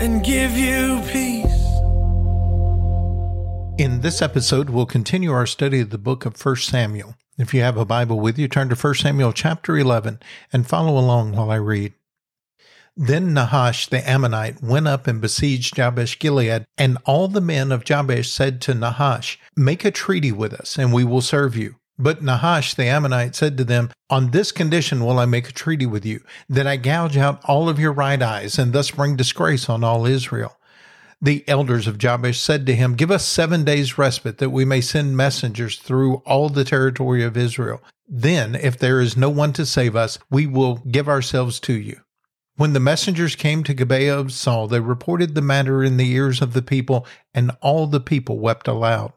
and give you peace. In this episode, we'll continue our study of the book of 1 Samuel. If you have a Bible with you, turn to 1 Samuel chapter 11 and follow along while I read. Then Nahash the Ammonite went up and besieged Jabesh Gilead, and all the men of Jabesh said to Nahash, Make a treaty with us, and we will serve you. But Nahash the Ammonite said to them, On this condition will I make a treaty with you, that I gouge out all of your right eyes, and thus bring disgrace on all Israel. The elders of Jabesh said to him, Give us seven days' respite, that we may send messengers through all the territory of Israel. Then, if there is no one to save us, we will give ourselves to you. When the messengers came to Gibeah of Saul, they reported the matter in the ears of the people, and all the people wept aloud.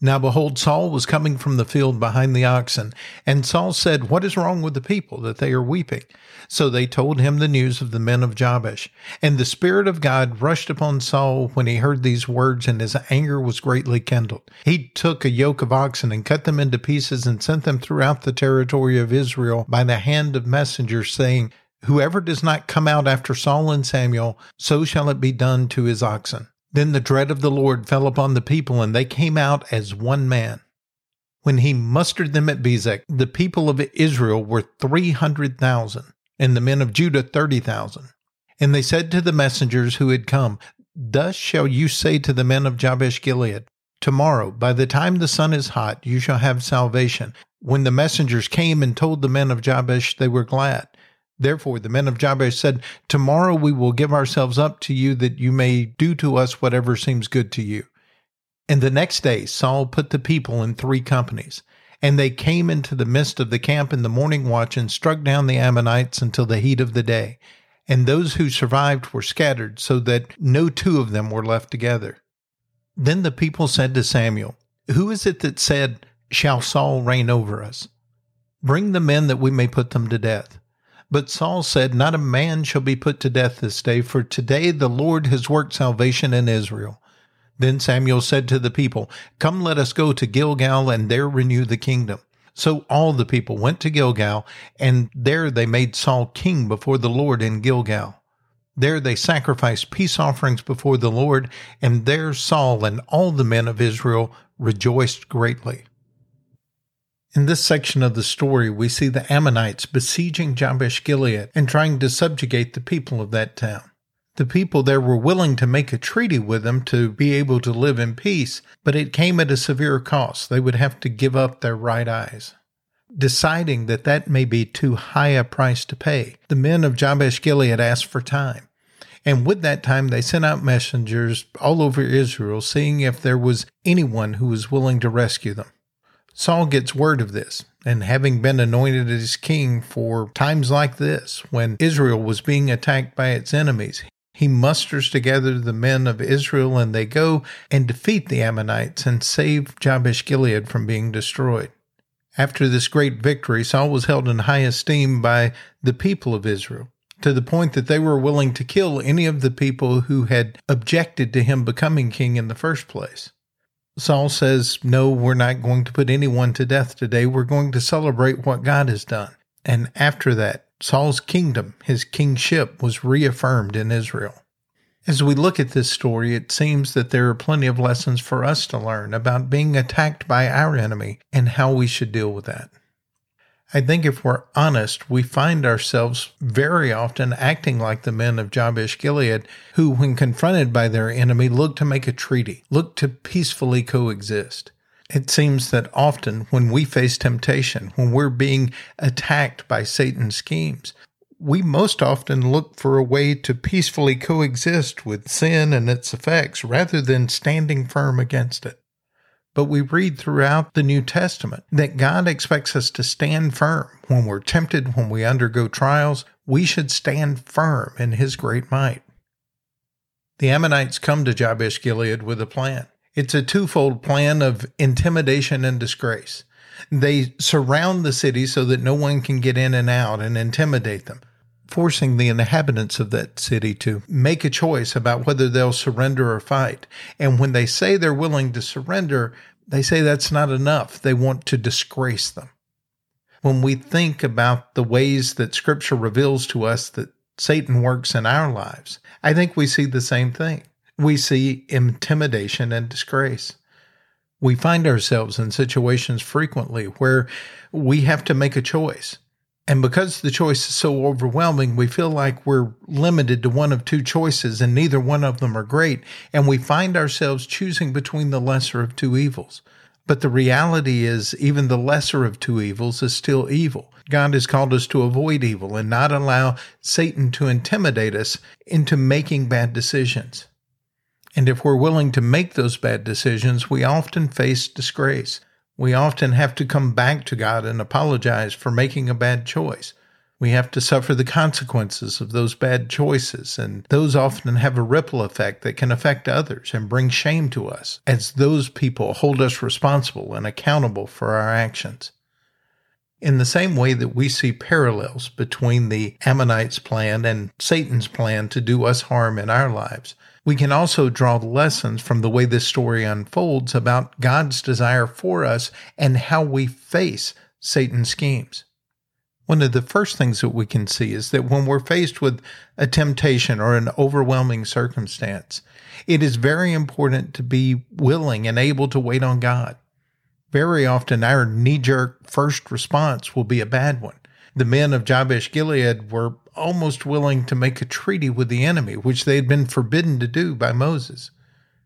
Now behold, Saul was coming from the field behind the oxen, and Saul said, What is wrong with the people that they are weeping? So they told him the news of the men of Jabesh. And the Spirit of God rushed upon Saul when he heard these words, and his anger was greatly kindled. He took a yoke of oxen and cut them into pieces and sent them throughout the territory of Israel by the hand of messengers, saying, Whoever does not come out after Saul and Samuel, so shall it be done to his oxen. Then the dread of the Lord fell upon the people, and they came out as one man. When he mustered them at Bezek, the people of Israel were three hundred thousand, and the men of Judah thirty thousand. And they said to the messengers who had come, Thus shall you say to the men of Jabesh Gilead, Tomorrow, by the time the sun is hot, you shall have salvation. When the messengers came and told the men of Jabesh, they were glad. Therefore, the men of Jabesh said, Tomorrow we will give ourselves up to you that you may do to us whatever seems good to you. And the next day, Saul put the people in three companies. And they came into the midst of the camp in the morning watch and struck down the Ammonites until the heat of the day. And those who survived were scattered, so that no two of them were left together. Then the people said to Samuel, Who is it that said, Shall Saul reign over us? Bring the men that we may put them to death. But Saul said, Not a man shall be put to death this day, for today the Lord has worked salvation in Israel. Then Samuel said to the people, Come, let us go to Gilgal and there renew the kingdom. So all the people went to Gilgal, and there they made Saul king before the Lord in Gilgal. There they sacrificed peace offerings before the Lord, and there Saul and all the men of Israel rejoiced greatly. In this section of the story, we see the Ammonites besieging Jabesh Gilead and trying to subjugate the people of that town. The people there were willing to make a treaty with them to be able to live in peace, but it came at a severe cost. They would have to give up their right eyes. Deciding that that may be too high a price to pay, the men of Jabesh Gilead asked for time. And with that time, they sent out messengers all over Israel, seeing if there was anyone who was willing to rescue them. Saul gets word of this, and having been anointed as king for times like this, when Israel was being attacked by its enemies, he musters together the men of Israel and they go and defeat the Ammonites and save Jabesh Gilead from being destroyed. After this great victory, Saul was held in high esteem by the people of Israel, to the point that they were willing to kill any of the people who had objected to him becoming king in the first place. Saul says, No, we're not going to put anyone to death today. We're going to celebrate what God has done. And after that, Saul's kingdom, his kingship, was reaffirmed in Israel. As we look at this story, it seems that there are plenty of lessons for us to learn about being attacked by our enemy and how we should deal with that. I think if we're honest, we find ourselves very often acting like the men of Jabesh Gilead, who, when confronted by their enemy, look to make a treaty, look to peacefully coexist. It seems that often when we face temptation, when we're being attacked by Satan's schemes, we most often look for a way to peacefully coexist with sin and its effects rather than standing firm against it. But we read throughout the New Testament that God expects us to stand firm when we're tempted, when we undergo trials. We should stand firm in His great might. The Ammonites come to Jabesh Gilead with a plan. It's a twofold plan of intimidation and disgrace. They surround the city so that no one can get in and out and intimidate them, forcing the inhabitants of that city to make a choice about whether they'll surrender or fight. And when they say they're willing to surrender, they say that's not enough. They want to disgrace them. When we think about the ways that Scripture reveals to us that Satan works in our lives, I think we see the same thing. We see intimidation and disgrace. We find ourselves in situations frequently where we have to make a choice. And because the choice is so overwhelming, we feel like we're limited to one of two choices and neither one of them are great. And we find ourselves choosing between the lesser of two evils. But the reality is, even the lesser of two evils is still evil. God has called us to avoid evil and not allow Satan to intimidate us into making bad decisions. And if we're willing to make those bad decisions, we often face disgrace. We often have to come back to God and apologize for making a bad choice. We have to suffer the consequences of those bad choices, and those often have a ripple effect that can affect others and bring shame to us, as those people hold us responsible and accountable for our actions. In the same way that we see parallels between the Ammonites' plan and Satan's plan to do us harm in our lives, we can also draw lessons from the way this story unfolds about God's desire for us and how we face Satan's schemes. One of the first things that we can see is that when we're faced with a temptation or an overwhelming circumstance, it is very important to be willing and able to wait on God. Very often, our knee jerk first response will be a bad one. The men of Jabesh Gilead were almost willing to make a treaty with the enemy, which they had been forbidden to do by Moses.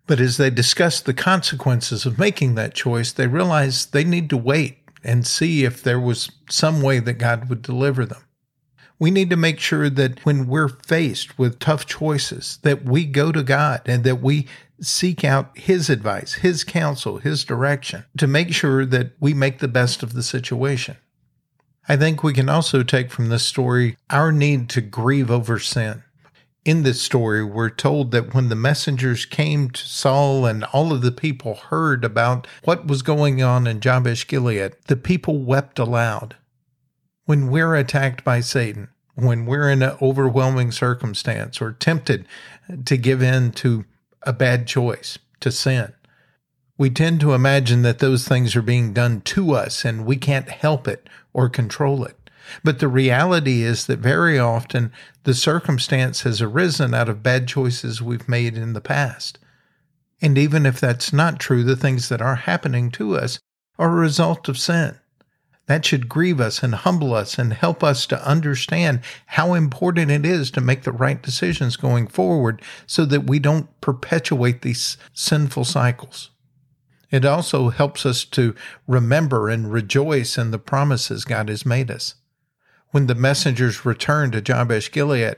But as they discussed the consequences of making that choice, they realized they need to wait and see if there was some way that God would deliver them. We need to make sure that when we're faced with tough choices, that we go to God and that we seek out his advice, his counsel, his direction to make sure that we make the best of the situation. I think we can also take from this story our need to grieve over sin. In this story, we're told that when the messengers came to Saul and all of the people heard about what was going on in Jabesh Gilead, the people wept aloud. When we're attacked by Satan, when we're in an overwhelming circumstance or tempted to give in to a bad choice, to sin, we tend to imagine that those things are being done to us and we can't help it or control it. But the reality is that very often the circumstance has arisen out of bad choices we've made in the past. And even if that's not true, the things that are happening to us are a result of sin. That should grieve us and humble us and help us to understand how important it is to make the right decisions going forward so that we don't perpetuate these sinful cycles. It also helps us to remember and rejoice in the promises God has made us. When the messengers return to Jabesh Gilead,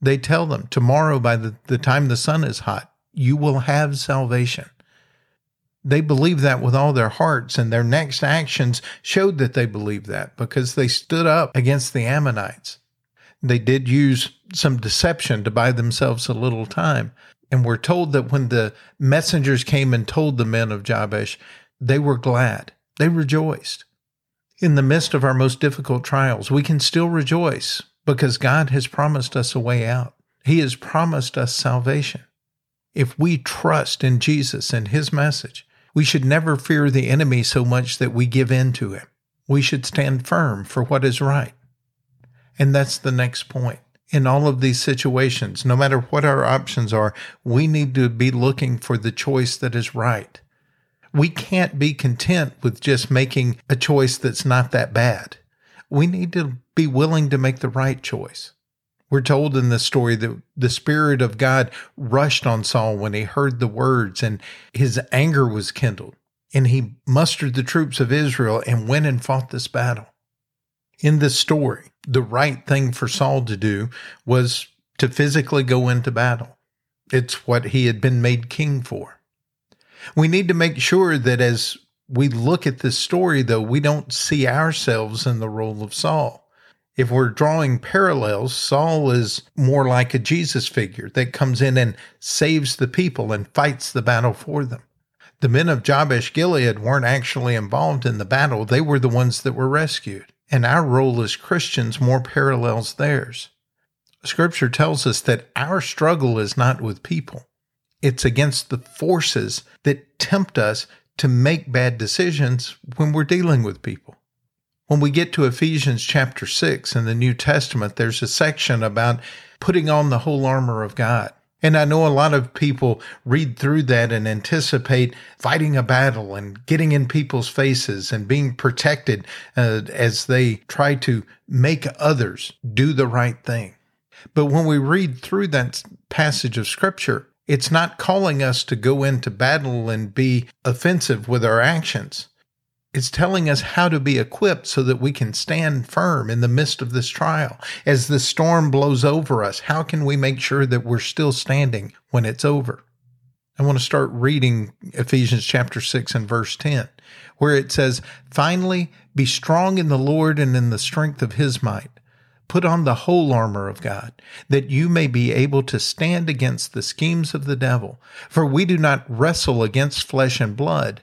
they tell them, Tomorrow, by the, the time the sun is hot, you will have salvation. They believe that with all their hearts, and their next actions showed that they believed that because they stood up against the Ammonites. They did use some deception to buy themselves a little time, and we're told that when the messengers came and told the men of Jabesh, they were glad. They rejoiced. In the midst of our most difficult trials, we can still rejoice because God has promised us a way out. He has promised us salvation. If we trust in Jesus and His message, we should never fear the enemy so much that we give in to him. We should stand firm for what is right. And that's the next point in all of these situations, no matter what our options are, we need to be looking for the choice that is right. We can't be content with just making a choice that's not that bad. We need to be willing to make the right choice. We're told in this story that the Spirit of God rushed on Saul when he heard the words, and his anger was kindled. And he mustered the troops of Israel and went and fought this battle. In this story, the right thing for Saul to do was to physically go into battle. It's what he had been made king for. We need to make sure that as we look at this story, though, we don't see ourselves in the role of Saul. If we're drawing parallels, Saul is more like a Jesus figure that comes in and saves the people and fights the battle for them. The men of Jabesh Gilead weren't actually involved in the battle, they were the ones that were rescued. And our role as Christians more parallels theirs. Scripture tells us that our struggle is not with people, it's against the forces that tempt us to make bad decisions when we're dealing with people. When we get to Ephesians chapter 6 in the New Testament, there's a section about putting on the whole armor of God. And I know a lot of people read through that and anticipate fighting a battle and getting in people's faces and being protected uh, as they try to make others do the right thing. But when we read through that passage of scripture, it's not calling us to go into battle and be offensive with our actions. It's telling us how to be equipped so that we can stand firm in the midst of this trial. As the storm blows over us, how can we make sure that we're still standing when it's over? I want to start reading Ephesians chapter 6 and verse 10, where it says, Finally, be strong in the Lord and in the strength of his might. Put on the whole armor of God, that you may be able to stand against the schemes of the devil. For we do not wrestle against flesh and blood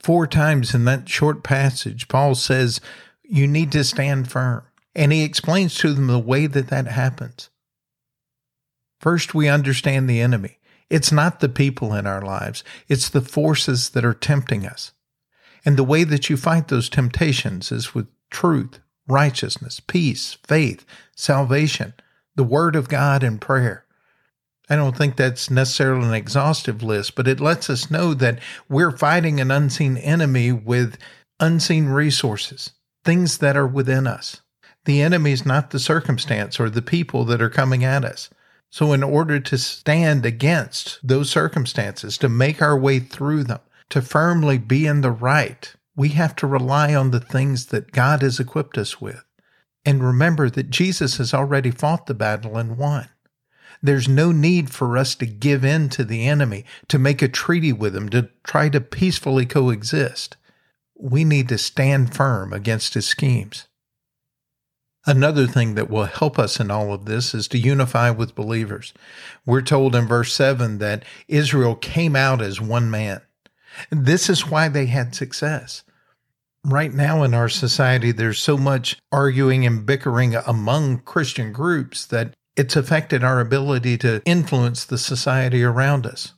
Four times in that short passage, Paul says, You need to stand firm. And he explains to them the way that that happens. First, we understand the enemy. It's not the people in our lives, it's the forces that are tempting us. And the way that you fight those temptations is with truth, righteousness, peace, faith, salvation, the Word of God, and prayer. I don't think that's necessarily an exhaustive list, but it lets us know that we're fighting an unseen enemy with unseen resources, things that are within us. The enemy is not the circumstance or the people that are coming at us. So, in order to stand against those circumstances, to make our way through them, to firmly be in the right, we have to rely on the things that God has equipped us with. And remember that Jesus has already fought the battle and won. There's no need for us to give in to the enemy, to make a treaty with him, to try to peacefully coexist. We need to stand firm against his schemes. Another thing that will help us in all of this is to unify with believers. We're told in verse 7 that Israel came out as one man. This is why they had success. Right now in our society, there's so much arguing and bickering among Christian groups that it's affected our ability to influence the society around us.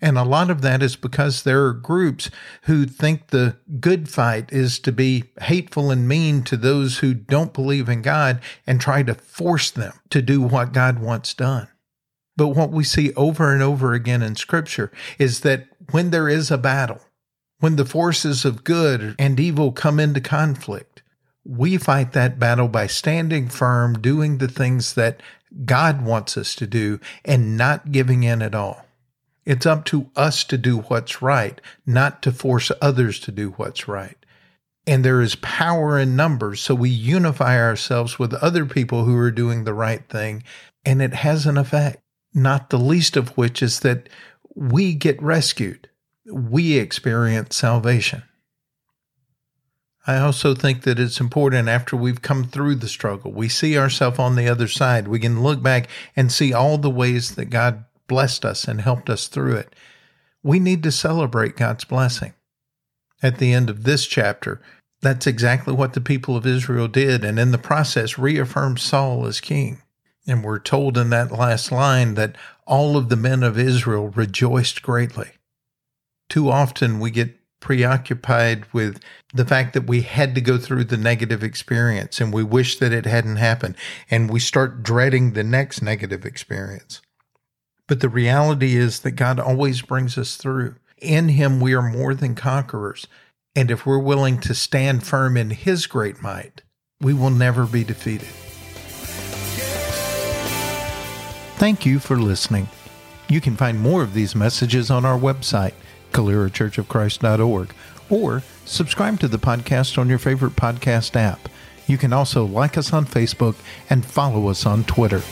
And a lot of that is because there are groups who think the good fight is to be hateful and mean to those who don't believe in God and try to force them to do what God wants done. But what we see over and over again in Scripture is that when there is a battle, when the forces of good and evil come into conflict, we fight that battle by standing firm, doing the things that God wants us to do and not giving in at all. It's up to us to do what's right, not to force others to do what's right. And there is power in numbers, so we unify ourselves with other people who are doing the right thing, and it has an effect, not the least of which is that we get rescued. We experience salvation. I also think that it's important after we've come through the struggle, we see ourselves on the other side. We can look back and see all the ways that God blessed us and helped us through it. We need to celebrate God's blessing. At the end of this chapter, that's exactly what the people of Israel did, and in the process reaffirmed Saul as king. And we're told in that last line that all of the men of Israel rejoiced greatly. Too often we get preoccupied with the fact that we had to go through the negative experience and we wish that it hadn't happened and we start dreading the next negative experience. But the reality is that God always brings us through. In Him, we are more than conquerors. And if we're willing to stand firm in His great might, we will never be defeated. Thank you for listening. You can find more of these messages on our website, CaleraChurchOfChrist.org, or subscribe to the podcast on your favorite podcast app. You can also like us on Facebook and follow us on Twitter.